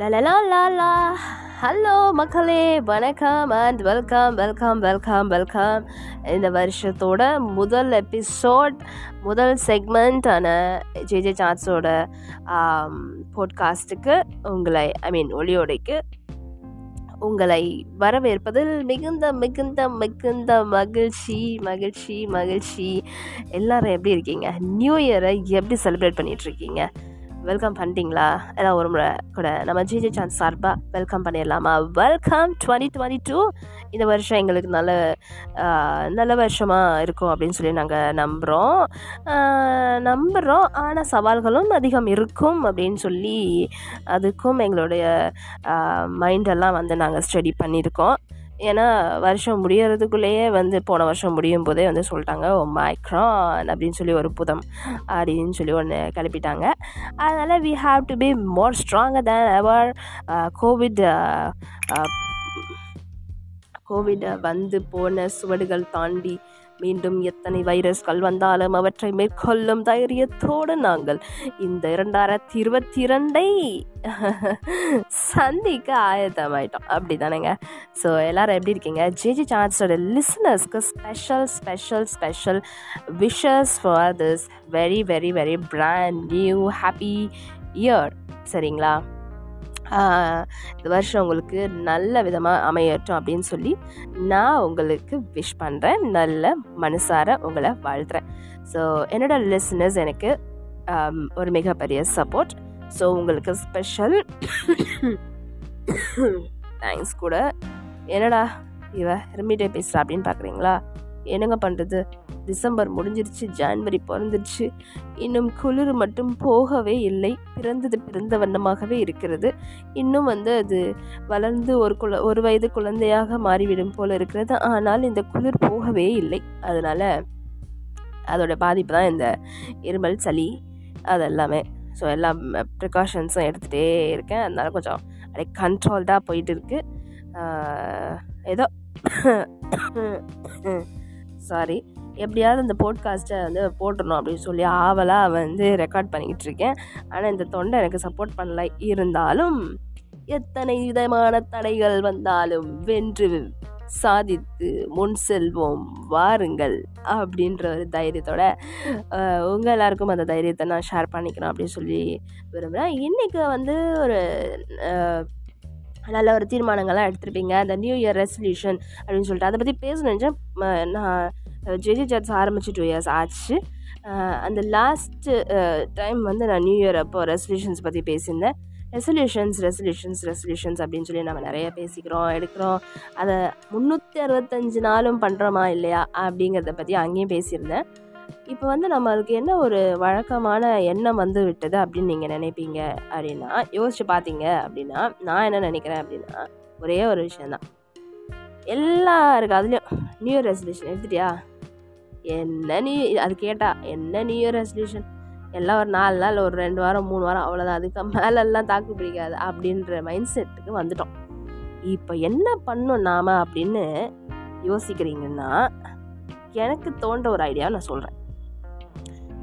லலலா ஹலோ மக்களே. வணக்கம் and welcome welcome welcome welcome இந்த வருஷத்தோட முதல் எபிசோட் முதல் செக்மெண்ட்டான ஜேஜே சான்ஸோட போட்காஸ்ட்டுக்கு உங்களை ஐ மீன் ஒளியோடைக்கு உங்களை வரவேற்பதில் மிகுந்த மிகுந்த மிகுந்த மகிழ்ச்சி மகிழ்ச்சி மகிழ்ச்சி. எல்லாரும் எப்படி இருக்கீங்க? நியூ இயரை எப்படி செலிப்ரேட் பண்ணிகிட்ருக்கீங்க வெல்கம் பண்ணிட்டீங்களா? எல்லாம் ஒரு முறை கூட நம்ம ஜிஜி சான்ஸ் சார்பாக வெல்கம் பண்ணிடலாமா? வெல்கம் டுவெண்ட்டி டுவெண்ட்டி டூ இந்த வருஷம் எங்களுக்கு நல்ல நல்ல வருஷமாக இருக்கும் அப்படின்னு சொல்லி நாங்கள் நம்புகிறோம் நம்புகிறோம் ஆனால் சவால்களும் அதிகம் இருக்கும் அப்படின்னு சொல்லி அதுக்கும் எங்களுடைய மைண்டெல்லாம் வந்து நாங்கள் ஸ்டடி பண்ணியிருக்கோம். ஏன்னா வருஷம் முடியறதுக்குள்ளேயே வந்து போன வருஷம் முடியும் போதே வந்து சொல்லிட்டாங்க ஓ மைக்ரான் அப்படின்னு சொல்லி ஒரு புதம் அப்படின்னு சொல்லி ஒன்று கிளப்பிட்டாங்க. அதனால் we have to be more stronger than ever Covid Covid வந்து போன சுவடுகள் தாண்டி மீண்டும் எத்தனை வைரஸ்கள் வந்தாலும் அவற்றை மேற்கொள்ளும் தைரியத்தோடு நாங்கள் இந்த இரண்டாயிரத்தி இருபத்தி இரண்டை சந்திக்க ஆயத்தமாயிட்டோம். அப்படி தானேங்க ஸோ எல்லோரும் எப்படி இருக்கீங்க? ஜேஜி சான்ஸோட லிசனர்ஸ்க்கு special special special wishes for this very very very brand new happy year சரிங்களா? இந்த வருஷம் உங்களுக்கு நல்ல விதமாக அமையட்டும் அப்படின்னு சொல்லி நான் உங்களுக்கு விஷ் பண்ணுறேன் நல்ல மனசார உங்களை வாழ்த்துறேன். ஸோ என்னோட லிஸ்னஸ் எனக்கு ஒரு மிகப்பெரிய சப்போர்ட் ஸோ உங்களுக்கு ஸ்பெஷல் தேங்க்ஸ் கூட. என்னடா இவ ரெமிடே பேசுகிறா அப்படின்னு பார்க்குறீங்களா என்னங்க பண்ணுறது டிசம்பர் முடிஞ்சிருச்சு ஜான்வரி பிறந்துருச்சு. இன்னும் குளிர் மட்டும் போகவே இல்லை பிறந்தது பிறந்த வண்ணமாகவே இருக்கிறது. இன்னும் வந்து அது வளர்ந்து ஒரு குல ஒரு வயது குழந்தையாக மாறிவிடும் போல இருக்கிறது. ஆனால் இந்த குளிர் போகவே இல்லை. அதனால் அதோட பாதிப்பு தான் இந்த இருமல் சளி அது எல்லாமே ஸோ எல்லா ப்ரிகாஷன்ஸும் எடுத்துகிட்டே இருக்கேன். அதனால் கொஞ்சம் அப்படியே கண்ட்ரோல்டாக போயிட்டு இருக்கு. ஏதோ சாரி எப்படியாவது இந்த போட்காஸ்ட்டை வந்து போட்டுடணும் அப்படின்னு சொல்லி ஆவலாக வந்து ரெக்கார்ட் பண்ணிக்கிட்டு இருக்கேன். ஆனால் இந்த தொண்டை எனக்கு சப்போர்ட் பண்ணல. இருந்தாலும் எத்தனை விதமான தடைகள் வந்தாலும் வென்று சாதித்து முன் செல்வோம் வாருங்கள் அப்படின்ற ஒரு தைரியத்தோட உங்கள் எல்லாருக்கும் அந்த தைரியத்தை நான் ஷேர் பண்ணிக்கிறேன் அப்படின்னு சொல்லி விரும்புகிறேன் இன்றைக்கி வந்து ஒரு நல்ல ஒரு தீர்மானங்கள்லாம் எடுத்திருப்பீங்க. அந்த நியூ இயர் ரெசல்யூஷன் அப்படின்னு சொல்லிட்டு. அதை பற்றி பேசணுச்சேன் நான் ஜேஜே ஜாட்ஸ் ஆரம்பிச்சு டூ இயர்ஸ் ஆச்சு. அந்த லாஸ்ட்டு டைம் வந்து நான் நியூ இயர் அப்போ ரெசல்யூஷன்ஸ் பற்றி பேசியிருந்தேன். ரெசல்யூஷன்ஸ் ரெசல்யூஷன்ஸ் ரெசல்யூஷன்ஸ் அப்படின்னு சொல்லி நம்ம நிறைய பேசிக்கிறோம் எடுக்கிறோம். அதை முந்நூற்றி அறுபத்தஞ்சு நாளும் பண்ணுறோமா இல்லையா அப்படிங்கிறத பற்றி அங்கேயும் பேசியிருந்தேன். இப்போ வந்து நம்மளுக்கு என்ன ஒரு வழக்கமான எண்ணம் வந்து விட்டது அப்படின்னு நீங்கள் நினைப்பீங்க அப்படின்னா யோசிச்சு பார்த்தீங்க அப்படின்னா நான் என்ன நினைக்கிறேன் அப்படின்னா ஒரே ஒரு விஷயந்தான் எல்லாருக்கும் அதுலேயும் நியூ இயர் ரெசல்யூஷன் எடுத்துட்டியா? என்ன நீ அது கேட்டா என்ன நியூ இயர் ரெசல்யூஷன் எல்லாம் ஒரு நாலு நாள் ஒரு ரெண்டு வாரம் மூணு வாரம் அவ்வளோதான் அதுக்கு மேலெல்லாம் தாக்கு பிடிக்காது. அப்படின்ற மைண்ட் செட்டுக்கு வந்துட்டோம். இப்போ என்ன பண்ணோம் நாம் அப்படின்னு யோசிக்கிறீங்கன்னா எனக்கு தோன்ற ஒரு ஐடியாவை நான் சொல்கிறேன்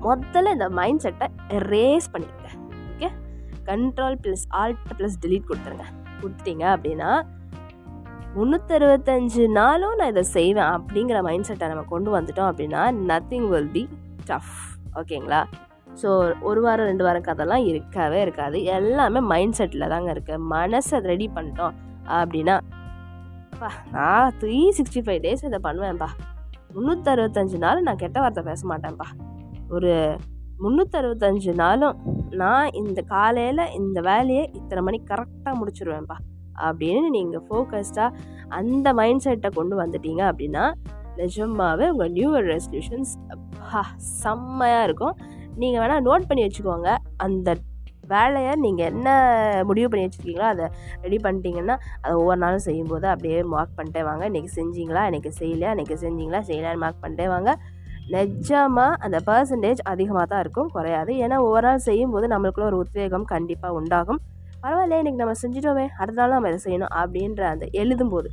முதல்ல இந்த மைண்ட் செட்டை ரேஸ் பண்ணிடுங்க okay control plus alt plus delete கொடுத்துருங்க. கொடுத்துட்டீங்க அப்படின்னா முந்நூற்றறுபத்தஞ்சு நாளும் நான் இதை செய்வேன் அப்படிங்கிற மைண்ட் செட்டை நம்ம கொண்டு வந்துட்டோம் அப்படின்னா நத்திங் வில் பி டஃப் ஓகேங்களா ஸோ ஒரு வாரம் ரெண்டு வாரம் கதைலாம் இருக்கவே இருக்காது. எல்லாமே மைண்ட் செட்டில் தாங்க இருக்குது மனசை ரெடி பண்ணிட்டோம் அப்படின்னா அப்பா நான் த்ரீ சிக்ஸ்டி ஃபைவ் டேஸ் இதை பண்ணுவேன்ப்பா முந்நூற்றறுபத்தஞ்சு நாள் நான் கெட்ட வார்த்தை பேச மாட்டேன்ப்பா ஒரு முந்நூற்றறுபத்தஞ்சு நாளும் நான் இந்த காலையில் இந்த வேலையை இத்தனை மணிக்கு கரெக்டாக முடிச்சிருவேன்ப்பா அப்படின்னு நீங்கள் ஃபோக்கஸ்டாக அந்த மைண்ட் செட்டை கொண்டு வந்துட்டீங்க அப்படின்னா நிஜமாகவே உங்கள் நியூ இயர் ரெசல்யூஷன்ஸ் செம்மையாக இருக்கும். நீங்கள் வேணால் நோட் பண்ணி வச்சுக்கோங்க. அந்த வேலையை நீங்கள் என்ன முடிவு பண்ணி வச்சுருக்கீங்களோ அதை ரெடி பண்ணிட்டீங்கன்னா அதை ஒவ்வொரு நாளும் செய்யும்போது அப்படியே மார்க் பண்ணிட்டே வாங்க. இன்றைக்கி செஞ்சீங்களா? இன்றைக்கி செய்யலையா? இன்றைக்கி செஞ்சீங்களா? செய்யலான்னு மார்க் பண்ணிட்டே வாங்க. நிஜமாக அந்த பர்சன்டேஜ் அதிகமாக தான் இருக்கும் குறையாது. ஏன்னா ஒவ்வொரு நாள் செய்யும்போது நம்மளுக்குள்ள ஒரு உத்வேகம் கண்டிப்பாக உண்டாகும். பரவாயில்ல இன்றைக்கி நம்ம செஞ்சிட்டோமே அடுத்த நாள் நம்ம இதை செய்யணும் அப்படின்ற அந்த எழுதும்போது.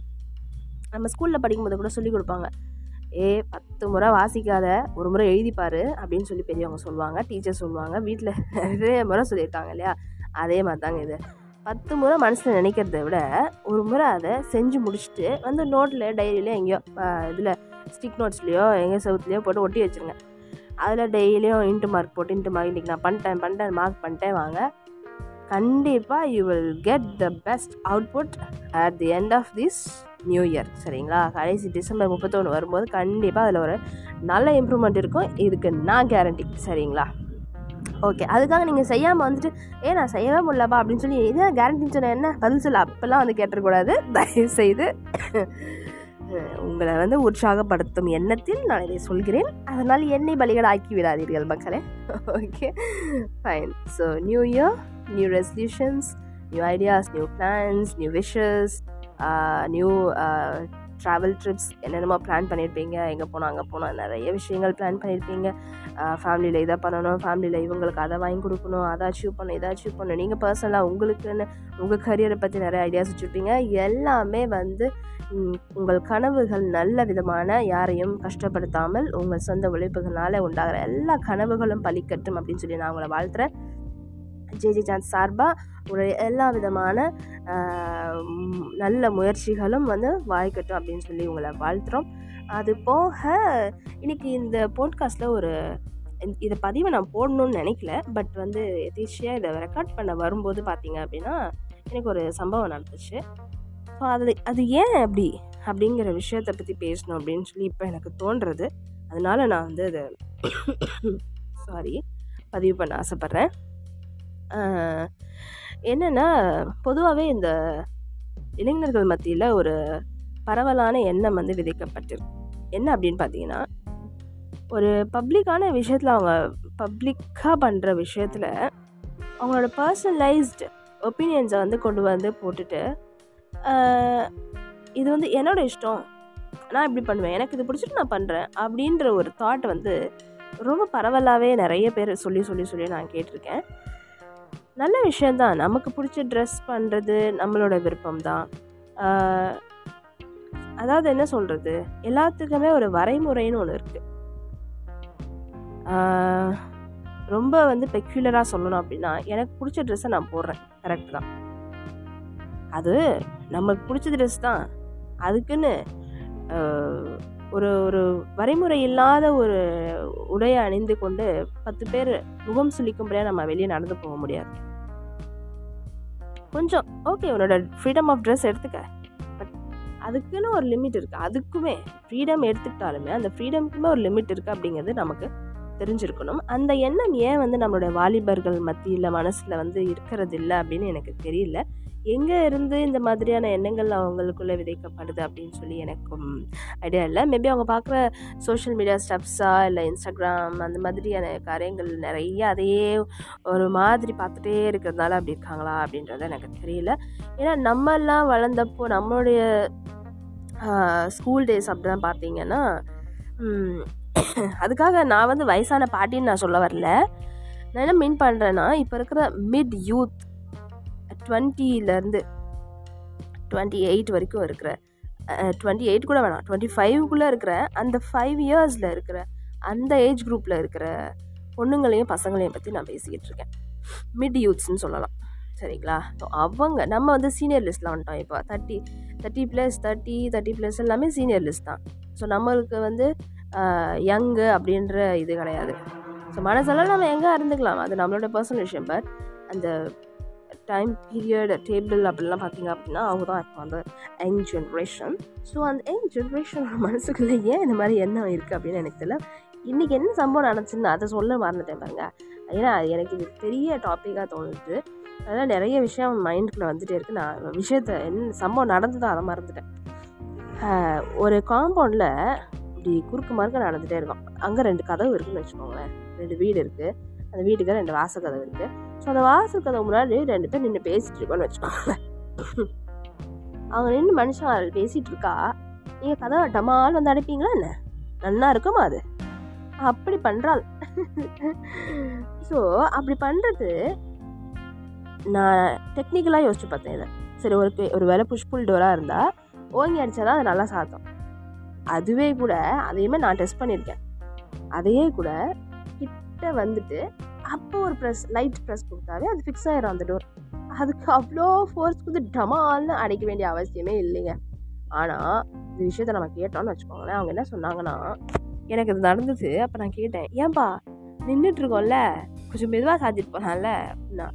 நம்ம ஸ்கூலில் படிக்கும்போது கூட சொல்லிக் கொடுப்பாங்க. ஏ பத்து முறை வாசிக்காத ஒரு முறை எழுதிப்பார் அப்படின்னு சொல்லி பெரியவங்க சொல்லுவாங்க டீச்சர் சொல்லுவாங்க. வீட்டில் நிறைய முறை சொல்லியிருக்காங்க இல்லையா? அதே மாதிரி தாங்க இது. பத்து முறை மனசில் நினைக்கிறத விட ஒரு முறை அதை செஞ்சு முடிச்சுட்டு வந்து நோட்டில் டைரியில எங்கேயோ இதில் ஸ்டிக் நோட்ஸ்லேயோ எங்கேயோ செவுத்துலேயோ போட்டு ஒட்டி வச்சுருங்க. அதில் டெய்லியும் இன்ட்டு மார்க் போட்டு இன்ட்டு மார்க் இன்றைக்கி நான் பண்ணிட்டேன் பண்ணிட்டேன் மார்க் பண்ணிட்டேன் வாங்க. கண்டிப்பாக you will get the best output at the end of this new year சரிங்களா? கடைசி டிசம்பர் முப்பத்தொன்று வரும்போது கண்டிப்பாக அதில் ஒரு நல்ல இம்ப்ரூவ்மெண்ட் இருக்கும். இதுக்கு நான் கேரண்டி சரிங்களா? ஓகே அதுக்காக நீங்கள் செய்யாமல் வந்துட்டு ஏ நான் செய்யவே முடியலப்பா அப்படின்னு சொல்லி இதை கேரண்டின்னு சொன்ன என்ன? பதில் சொல்ல. அப்போல்லாம் வந்து கேட்டக்கூடாது தயவு செய்து உங்களை வந்து உற்சாகப்படுத்தும் எண்ணத்தில் நான் இதை சொல்கிறேன். அதனால் என்னை பலிகளாக்கி விடாதீர்கள் மக்களே. Okay fine so new year new resolutions new ideas new plans new wishes new travel trips என்னென்னமோ பிளான் பண்ணியிருப்பீங்க எங்கே போனோம் அங்கே போனோம் நிறைய விஷயங்கள் பிளான் பண்ணியிருப்பீங்க ஃபேமிலியில் இதை பண்ணணும் ஃபேமிலியில் இவங்களுக்கு அதை வாங்கி கொடுக்கணும் அதை அச்சீவ் பண்ணணும் இதை அச்சீவ் பண்ணணும். நீங்கள் பர்சனலாக உங்களுக்குன்னு உங்கள் கரியரை பற்றி நிறைய ஐடியாஸ் வச்சுருப்பீங்க. எல்லாமே வந்து உங்கள் கனவுகள் நல்ல விதமான யாரையும் கஷ்டப்படுத்தாமல் உங்கள் சொந்த உழைப்புகளால் உண்டாகிற எல்லா கனவுகளும் பலிக்கட்டும் அப்படின்னு சொல்லி நான் உங்களை வாழ்த்துறேன். ஜேஜே சான்ஸ் சார்பாக உங்களுடைய எல்லா விதமான நல்ல முயற்சிகளும் வந்து வாய்க்கட்டும் அப்படின்னு சொல்லி உங்களை வாழ்த்துறோம். அது போக இன்றைக்கி இந்த போட்காஸ்ட்டில் ஒரு இதை பதிவை நான் போடணும்னு நினைக்கல. பட் வந்து எதிர்ச்சியாக இதை ரெக்கார்ட் பண்ண வரும்போது பார்த்தீங்க அப்படின்னா எனக்கு ஒரு சம்பவம் நடந்துச்சு. ஸோ அது அது ஏன் அப்படி? அப்படிங்கிற விஷயத்தை பற்றி பேசணும் அப்படின்னு சொல்லி இப்போ எனக்கு தோன்றுறது அதனால நான் வந்து அதை சாரி பதிவு பண்ண ஆசைப்பட்றேன். என்னென்னா பொதுவாகவே இந்த இளைஞர்கள் மத்தியில் ஒரு பரவலான எண்ணம் வந்து விதைக்கப்பட்டிருக்கு. என்ன அப்படின்னு பார்த்தீங்கன்னா ஒரு பப்ளிக்கான விஷயத்தில் அவங்க பப்ளிக்காக பண்ணுற விஷயத்தில் அவங்களோட பர்சனலைஸ்டு ஒப்பீனியன்ஸை வந்து கொண்டு வந்து போட்டுட்டு இது வந்து என்னோட இஷ்டம். நான் இப்படி பண்ணுவேன். எனக்கு இது பிடிச்சிட்டு நான் பண்ணுறேன் அப்படின்ற ஒரு தாட் வந்து ரொம்ப பரவலாகவே நிறைய பேர் சொல்லி சொல்லி சொல்லி நான் கேட்டிருக்கேன். நல்ல விஷயந்தான் நமக்கு பிடிச்ச ட்ரெஸ் பண்ணுறது நம்மளோட விருப்பம் தான். அதாவது என்ன சொல்கிறது எல்லாத்துக்குமே ஒரு வரைமுறைன்னு ஒன்று இருக்குது ரொம்ப வந்து பெக்யூலராக சொல்லணும் அப்படின்னா எனக்கு பிடிச்ச ட்ரெஸ்ஸை நான் போடுறேன். கரெக்ட் தான். அது நமக்கு பிடிச்ச ட்ரெஸ் தான். அதுக்குன்னு ஒரு ஒரு வரைமுறை இல்லாத ஒரு உடையை அணிந்து கொண்டு பத்து பேர் முகம் சுளிக்கும்படியாக நம்ம வெளியே நடந்து போக முடியாது. கொஞ்சம் ஓகே உன்னோட ஃப்ரீடம் ஆஃப் ட்ரெஸ் எடுத்துக்க. பட் அதுக்குன்னு ஒரு லிமிட் இருக்குது அதுக்குமே ஃப்ரீடம் எடுத்துக்கிட்டாலுமே அந்த ஃப்ரீடம்க்குமே ஒரு லிமிட் இருக்குது அப்படிங்கிறது நமக்கு தெரிஞ்சிருக்கணும். அந்த எண்ணம் ஏன் வந்து நம்மளுடைய வாலிபர்கள் மத்தியில் மனசில் வந்து இருக்கிறது இல்லை அப்படின்னு எனக்கு தெரியல. எங்கே இருந்து இந்த மாதிரியான எண்ணங்கள் அவங்களுக்குள்ளே விதைக்கப்படுது அப்படின்னு சொல்லி எனக்கும் ஐடியா இல்லை. மேபி அவங்க பார்க்குற சோஷியல் மீடியா ஸ்டெப்ஸா இல்லை இன்ஸ்டாகிராம் அந்த மாதிரியான காரியங்கள் நிறைய அதையே ஒரு மாதிரி பார்த்துட்டே இருக்கிறதுனால அப்படி இருக்காங்களா அப்படின்றது எனக்கு தெரியல. ஏன்னா நம்மெல்லாம் வளர்ந்தப்போ நம்மளுடைய ஸ்கூல் டேஸ் அப்படிலாம் பார்த்தீங்கன்னா அதுக்காக நான் வந்து வயசான பாட்டின்னு நான் சொல்ல வரல. நான் என்ன மீன் பண்ணுறேன்னா இப்போ இருக்கிற மிட் யூத் டுவெண்ட்டிலேருந்து டுவெண்ட்டி எயிட் வரைக்கும் இருக்கிற டுவெண்ட்டி எயிட் கூட வேணாம் டுவெண்ட்டி ஃபைவ்குள்ளே இருக்கிற அந்த ஃபைவ் இயர்ஸில் இருக்கிற அந்த ஏஜ் குரூப்பில் இருக்கிற பொண்ணுங்களையும் பசங்களையும் பற்றி நான் பேசிக்கிட்டு இருக்கேன். மிட் யூத்ஸ்னு சொல்லலாம். சரிங்களா? ஸோ அவங்க நம்ம வந்து சீனியர் லிஸ்ட்டில் வந்துட்டோம். இப்போ thirty thirty plus thirty thirty plus எல்லாமே சீனியர் லிஸ்ட் தான். ஸோ நம்மளுக்கு வந்து யங்கு அப்படின்ற இது கிடையாது. ஸோ மனசெல்லாம் நம்ம எங்கே இருந்துக்கலாம். அது நம்மளோட பர்சனல் விஷயம். பட் அந்த டைம் பீரியட் டேபிள் அப்படிலாம் பார்த்தீங்க அப்படின்னா அவங்க தான் இப்போ அந்த யங் ஜென்ரேஷன் ஸோ அந்த யங் ஜென்ரேஷன் மனசுக்குள்ளே ஏன் இந்த மாதிரி என்ன இருக்குது அப்படின்னு எனக்கு தெரியல. இன்றைக்கி என்ன சம்பவம் நடந்துச்சுன்னு அதை சொல்ல மறந்துட்டேன் பாருங்க. ஏன்னா எனக்கு இது பெரிய டாப்பிக்காக தோணுது. அதனால் நிறைய விஷயம் மைண்டுக்குள்ளே வந்துகிட்டே இருக்குது நான் விஷயத்த என்ன சம்பவம் நடந்ததோ அதை மறந்துட்டேன். ஒரு காம்பவுண்டில் இப்படி குறுக்கு மறுக்க நடந்துகிட்டே இருக்கும். அங்கே ரெண்டு கதவு இருக்குதுன்னு வச்சுக்கோங்களேன். ரெண்டு வீடு இருக்குது அந்த வீட்டுக்கு ரெண்டு வாசல் கதவு இருக்குது ஸோ அந்த வாசல் கதவு முன்னாடி ரெண்டு பேர் நின்று பேசிட்டு இருக்கோன்னு வச்சுக்கோங்களேன். அவங்க நின்று மனுஷன் பேசிகிட்டு இருக்கா நீங்கள் கதவை டமால் வந்து அடைப்பீங்களா என்ன? நன்னா இருக்குமா அது? அப்படி பண்ணுறாள் ஸோ அப்படி பண்ணுறது நான் டெக்னிக்கலாக யோசிச்சு பார்த்தேன் இதை. சரி ஒரு ஒரு வேலை புஷ்புல் டோராக இருந்தால் ஓங்கி அடித்தா தான் அது நல்லா சாத்தம். அதுவே கூட அதையுமே நான் டெஸ்ட் பண்ணியிருக்கேன். அதையே கூட கிட்ட வந்துட்டு அப்போ ஒரு ப்ரெஸ் லைட் ப்ரெஸ் கொடுத்தாவே அது ஃபிக்ஸ் ஆயிரும் அந்த டோர் அதுக்கு அவ்வளோ ஃபோர்ஸ் கொடுத்து டமால்னு அடைக்க வேண்டிய அவசியமே இல்லைங்க. ஆனால் இந்த விஷயத்த நம்ம கேட்டோம்னு வச்சுக்கோங்களேன் அவங்க என்ன சொன்னாங்கன்னா எனக்கு இது நடந்தது. அப்போ நான் கேட்டேன் ஏன்பா நின்றுட்டுருக்கோம்ல கொஞ்சம் மெதுவாக சாத்திட்டு போகலாம்ல அப்படின்னா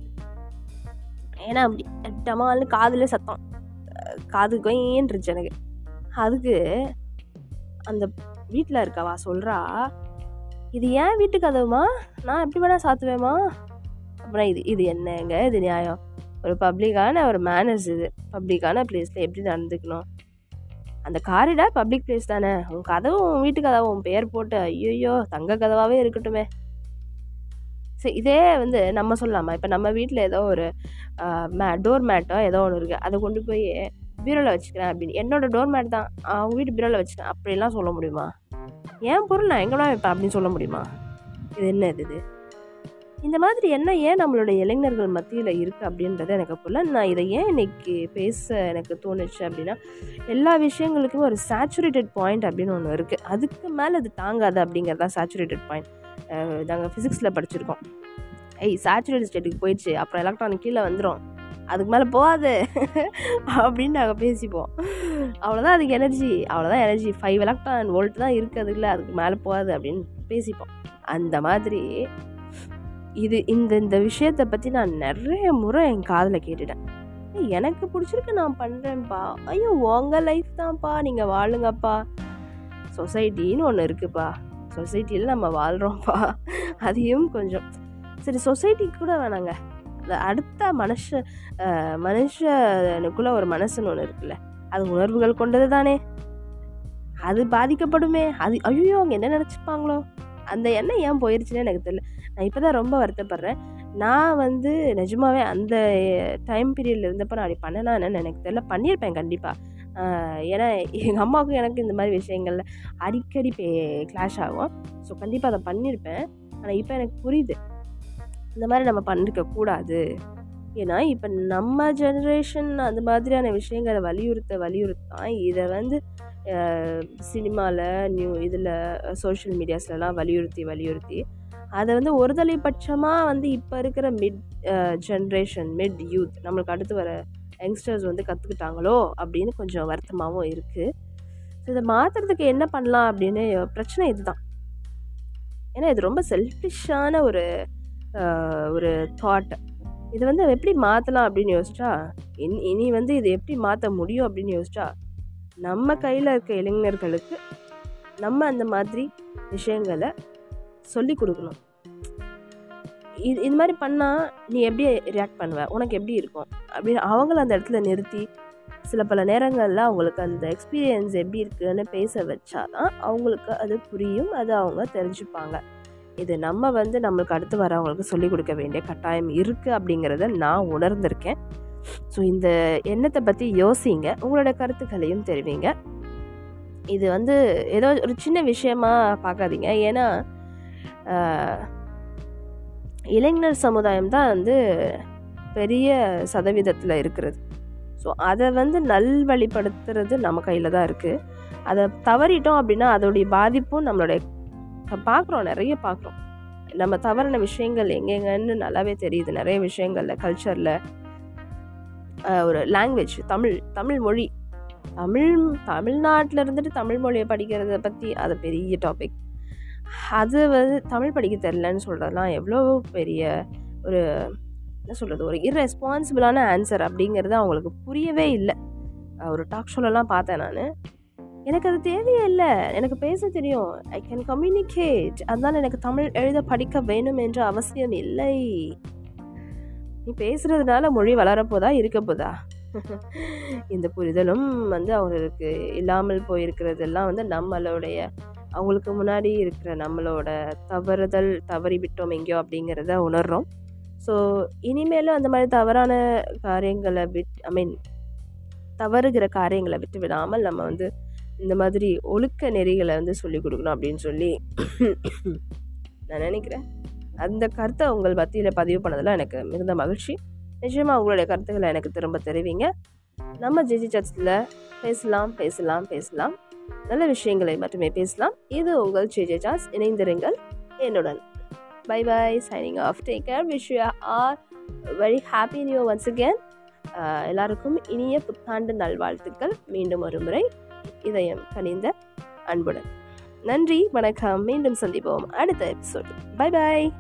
ஏன்னா அப்படி டமால்னு காதில் சத்தம் அஹ் காது கொயின்றுச்சு எனக்கு. அதுக்கு அந்த வீட்டில் இருக்கவா சொல்கிறா இது ஏன் வீட்டு கதவுமா? நான் எப்படி வேணால் சாத்துவேமா அப்புறம் இது இது என்னங்க? இது நியாயம். ஒரு பப்ளிக்கான ஒரு மேனர்ஸ் இது. பப்ளிக்கான பிளேஸில் எப்படி நடந்துக்கணும்? அந்த காரிடார் பப்ளிக் பிளேஸ் தானே. உன் கதவும் உன் வீட்டு கதவும் உன் பேர் போட்டு ஐயோயோ தங்க கதவாகவே இருக்கட்டுமே. சரி இதே வந்து நம்ம சொல்லலாமா? இப்போ நம்ம வீட்டில் ஏதோ ஒரு மே டோர் மேட்டோ ஏதோ ஒன்று இருக்குது அதை கொண்டு போய் பீரோவில் வச்சுக்கிறேன் அப்படின்னு. என்னோட டோர் மேட் தான். அவங்க வீட்டு பீரோவில் வச்சுக்கிறேன் அப்படிலாம் சொல்ல முடியுமா? என் பொருள் நான் எங்கடா வைப்பேன் அப்படின்னு சொல்ல முடியுமா? இது என்ன இது இது? இந்த மாதிரி என்ன ஏன் நம்மளோட இளைஞர்கள் மத்தியில் இருக்குது அப்படின்றத எனக்கு புரியல. நான் இதை ஏன் இன்னைக்கு பேச எனக்கு தோணுச்சு அப்படின்னா எல்லா விஷயங்களுக்குமே ஒரு சேச்சுரேட்டட் பாயிண்ட் அப்படின்னு ஒன்று இருக்குது அதுக்கு மேலே அது தாங்காது அப்படிங்கிறது தான் சேச்சுரேட்டட் பாயிண்ட் நாங்கள் ஃபிசிக்ஸில் படிச்சிருக்கோம். ஏய் சேச்சுரேட்டட் ஸ்டேட்டுக்கு போயிடுச்சு. அப்புறம் எலக்ட்ரானிக் கீழே வந்துடும் அதுக்கு மேலே போகாது அப்படின்னு நாங்கள் பேசிப்போம். அவ்வளோதான் அதுக்கு எனர்ஜி அவ்வளோதான் எனர்ஜி ஃபைவ் எலக்ட்ரான் வோல்ட் தான் இருக்குது அதுக்குள்ள அதுக்கு மேலே போகாது அப்படின்னு பேசிப்போம். அந்த மாதிரி இது இந்த இந்த விஷயத்தை பற்றி நான் நிறைய முறை என் காதில் கேட்டுட்டேன். எனக்கு பிடிச்சிருக்கு நான் பண்ணுறேன்ப்பா ஐயோ உங்கள் லைஃப் தான்ப்பா. நீங்கள் வாழுங்கப்பா. சொசைட்டின்னு ஒன்று இருக்குப்பா. சொசைட்டியில் நம்ம வாழ்கிறோம்ப்பா அதையும் கொஞ்சம். சரி சொசைட்டிக்கு கூட வேணாங்க. அடுத்த மனுஷ அஹ், மனுஷனுக்குள்ள ஒரு மனசுன்னு ஒன்று இருக்குல்ல. அது உணர்வுகள் கொண்டது தானே அது பாதிக்கப்படுமே. அது ஐயோ அவங்க என்ன நினச்சிப்பாங்களோ அந்த எண்ணம் ஏன் போயிடுச்சுன்னு எனக்கு தெரியல. நான் இப்போ தான் ரொம்ப வருத்தப்படுறேன். நான் வந்து நிஜமாவே அந்த டைம் பீரியடில் இருந்தப்போ நான் அப்படி பண்ணலான்னு எனக்கு தெரியல. பண்ணியிருப்பேன் கண்டிப்பாக ஏன்னா எங்கள் அம்மாவுக்கும் எனக்கு இந்த மாதிரி விஷயங்கள்ல அடிக்கடி பே கிளாஷ் ஆகும். ஸோ கண்டிப்பாக அதை பண்ணியிருப்பேன். ஆனால் இப்போ எனக்கு புரியுது. இந்த மாதிரி நம்ம பண்ணிருக்க கூடாது. ஏன்னா இப்போ நம்ம ஜெனரேஷன் அந்த மாதிரியான விஷயங்களை வலியுறுத்த வலியுறுத்தான் இதை வந்து சினிமாவில் நியூ இதில் சோஷியல் மீடியாஸ்லலாம் வலியுறுத்தி வலியுறுத்தி அதை வந்து ஒருதலை பட்சமாக வந்து இப்போ இருக்கிற மிட் ஜென்ரேஷன் மிட் யூத் நம்மளுக்கு அடுத்து வர யங்ஸ்டர்ஸ் வந்து கற்றுக்கிட்டாங்களோ அப்படின்னு கொஞ்சம் வருத்தமாகவும் இருக்குது ஸோ இதை மாற்றுறதுக்கு என்ன பண்ணலாம் அப்படின்னு பிரச்சனை இதுதான். ஏன்னா இது ரொம்ப செல்ஃபிஷான ஒரு ஒரு தாட் இது வந்து எப்படி மாற்றலாம் அப்படின்னு யோசிச்சா இனி இனி வந்து இது எப்படி மாற்ற முடியும் அப்படின்னு யோசிச்சா நம்ம கையில் இருக்க இளைஞர்களுக்கு நம்ம அந்த மாதிரி விஷயங்களை சொல்லி கொடுக்கணும். இது இது மாதிரி பண்ணால் நீ எப்படி ரியாக்ட் பண்ணுவ? உனக்கு எப்படி இருக்கும்? அப்படின்னு அவங்கள அந்த இடத்துல நிறுத்தி சில பல நேரங்களில் அவங்களுக்கு அந்த எக்ஸ்பீரியன்ஸ் எப்படி இருக்குன்னு பேச வச்சாதான் அவங்களுக்கு அது புரியும் அது அவங்க தெரிஞ்சுப்பாங்க. இது நம்ம வந்து நம்மளுக்கு அடுத்து வரவங்களுக்கு சொல்லிக் கொடுக்க வேண்டிய கட்டாயம் இருக்குது அப்படிங்கிறத நான் உணர்ந்திருக்கேன். ஸோ இந்த எண்ணத்தை பற்றி யோசிங்க. உங்களோட கருத்துக்களையும் தெரிவிங்க. இது வந்து ஏதோ ஒரு சின்ன விஷயமா பார்க்காதீங்க. ஏன்னா இளைஞர் சமுதாயம் தான் வந்து பெரிய சதவீதத்தில் இருக்கிறது. ஸோ அதை வந்து நல்வழிப்படுத்துறது நம்ம கையில் தான் இருக்குது அதை தவறிட்டோம் அப்படின்னா அதோடைய பாதிப்பும் நம்மளுடைய பார்க்குறோம் நிறைய பார்க்குறோம். நம்ம தவறின விஷயங்கள் எங்கெங்கன்னு நல்லாவே தெரியுது. நிறைய விஷயங்களில் கல்ச்சரில் ஒரு லாங்குவேஜ் தமிழ் தமிழ் மொழி. தமிழ் தமிழ்நாட்டில் இருந்துட்டு தமிழ் மொழியை படிக்கிறத பற்றி அது பெரிய டாபிக் அது வந்து தமிழ் படிக்க தெரிலன்னு சொல்கிறதுலாம் எவ்வளோ பெரிய ஒரு என்ன சொல்கிறது ஒரு இர்ரெஸ்பான்சிபிளான ஆன்சர் அப்படிங்கிறது அவங்களுக்கு புரியவே இல்லை. ஒரு டாக் ஷோலெலாம் பார்த்தேன் நான். எனக்கு அது தேவையே இல்லை எனக்கு பேச தெரியும். ஐ கேன் கம்யூனிகேட் அதனால் எனக்கு தமிழ் எழுத படிக்க வேணும் என்ற அவசியம் இல்லை. நீ பேசுறதுனால மொழி வளரப்போதா இருக்க போதா இந்த புரிதலும் வந்து அவங்களுக்கு இல்லாமல் போயிருக்கிறதெல்லாம் வந்து நம்மளுடைய அவங்களுக்கு முன்னாடி இருக்கிற நம்மளோட தவறுதல் தவறி விட்டோம் எங்கேயோ அப்படிங்கிறத உணர்றோம். ஸோ இனிமேலும் அந்த மாதிரி தவறான காரியங்களை விட் ஐ மீன் தவறுகிற காரியங்களை விட்டு விடாமல் நம்ம வந்து இந்த மாதிரி ஒழுக்க நெறிகளை வந்து சொல்லிக் கொடுக்கணும் அப்படின்னு சொல்லி நான் நினைக்கிறேன். அந்த கருத்தை உங்கள் மத்தியில் பதிவு பண்ணதில் எனக்கு மிகுந்த மகிழ்ச்சி. நிச்சயமாக உங்களுடைய கருத்துக்களை எனக்கு திரும்ப தெரிவிங்க. நம்ம ஜிஜி சர்ச்சில் பேசலாம் பேசலாம் பேசலாம். நல்ல விஷயங்களை மட்டுமே பேசலாம். இது உங்கள் ஜிஜி சார்ஸ். இணைந்திருங்கள். என்னுடன். Bye bye signing off take care wish you are very happy new once again எல்லாருக்கும் இனிய புத்தாண்டு நல்வாழ்த்துக்கள். மீண்டும் ஒரு முறை. இதயம் கனிந்த அன்புடன். நன்றி வணக்கம். மீண்டும் சந்திப்போம். அடுத்த எபிசோட். Bye bye